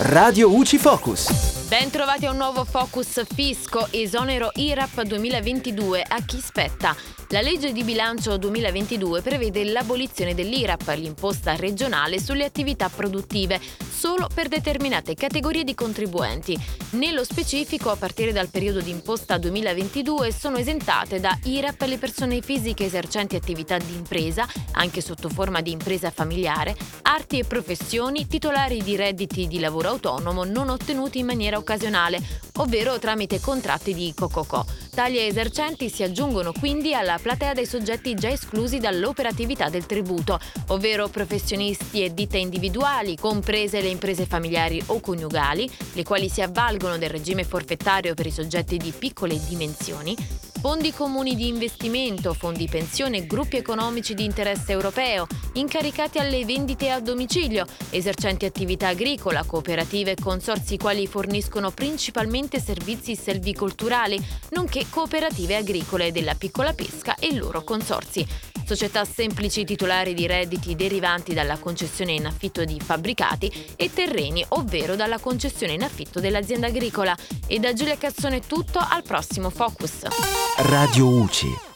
Radio UCI Focus. Ben trovati a un nuovo Focus Fisco, esonero IRAP 2022 a chi spetta. La legge di bilancio 2022 prevede l'abolizione dell'IRAP, l'imposta regionale sulle attività produttive, solo per determinate categorie di contribuenti. Nello specifico, a partire dal periodo di imposta 2022 sono esentate da IRAP le persone fisiche esercenti attività di impresa, anche sotto forma di impresa familiare, arti e professioni, titolari di redditi di lavoro autonomo non ottenuti in maniera occasionale, ovvero tramite contratti di cococò. Tagli esercenti si aggiungono quindi alla platea dei soggetti già esclusi dall'operatività del tributo, ovvero professionisti e ditte individuali, comprese le imprese familiari o coniugali, le quali si avvalgono del regime forfettario per i soggetti di piccole dimensioni, fondi comuni di investimento, fondi pensione, gruppi economici di interesse europeo, incaricati alle vendite a domicilio, esercenti attività agricola, cooperative e consorzi quali forniscono principalmente servizi selvicolturali, nonché cooperative agricole della piccola pesca e loro consorzi società semplici titolari di redditi derivanti dalla concessione in affitto di fabbricati e terreni, ovvero dalla concessione in affitto dell'azienda agricola. E da Giulia Cazzone tutto, al prossimo Focus. Radio UCI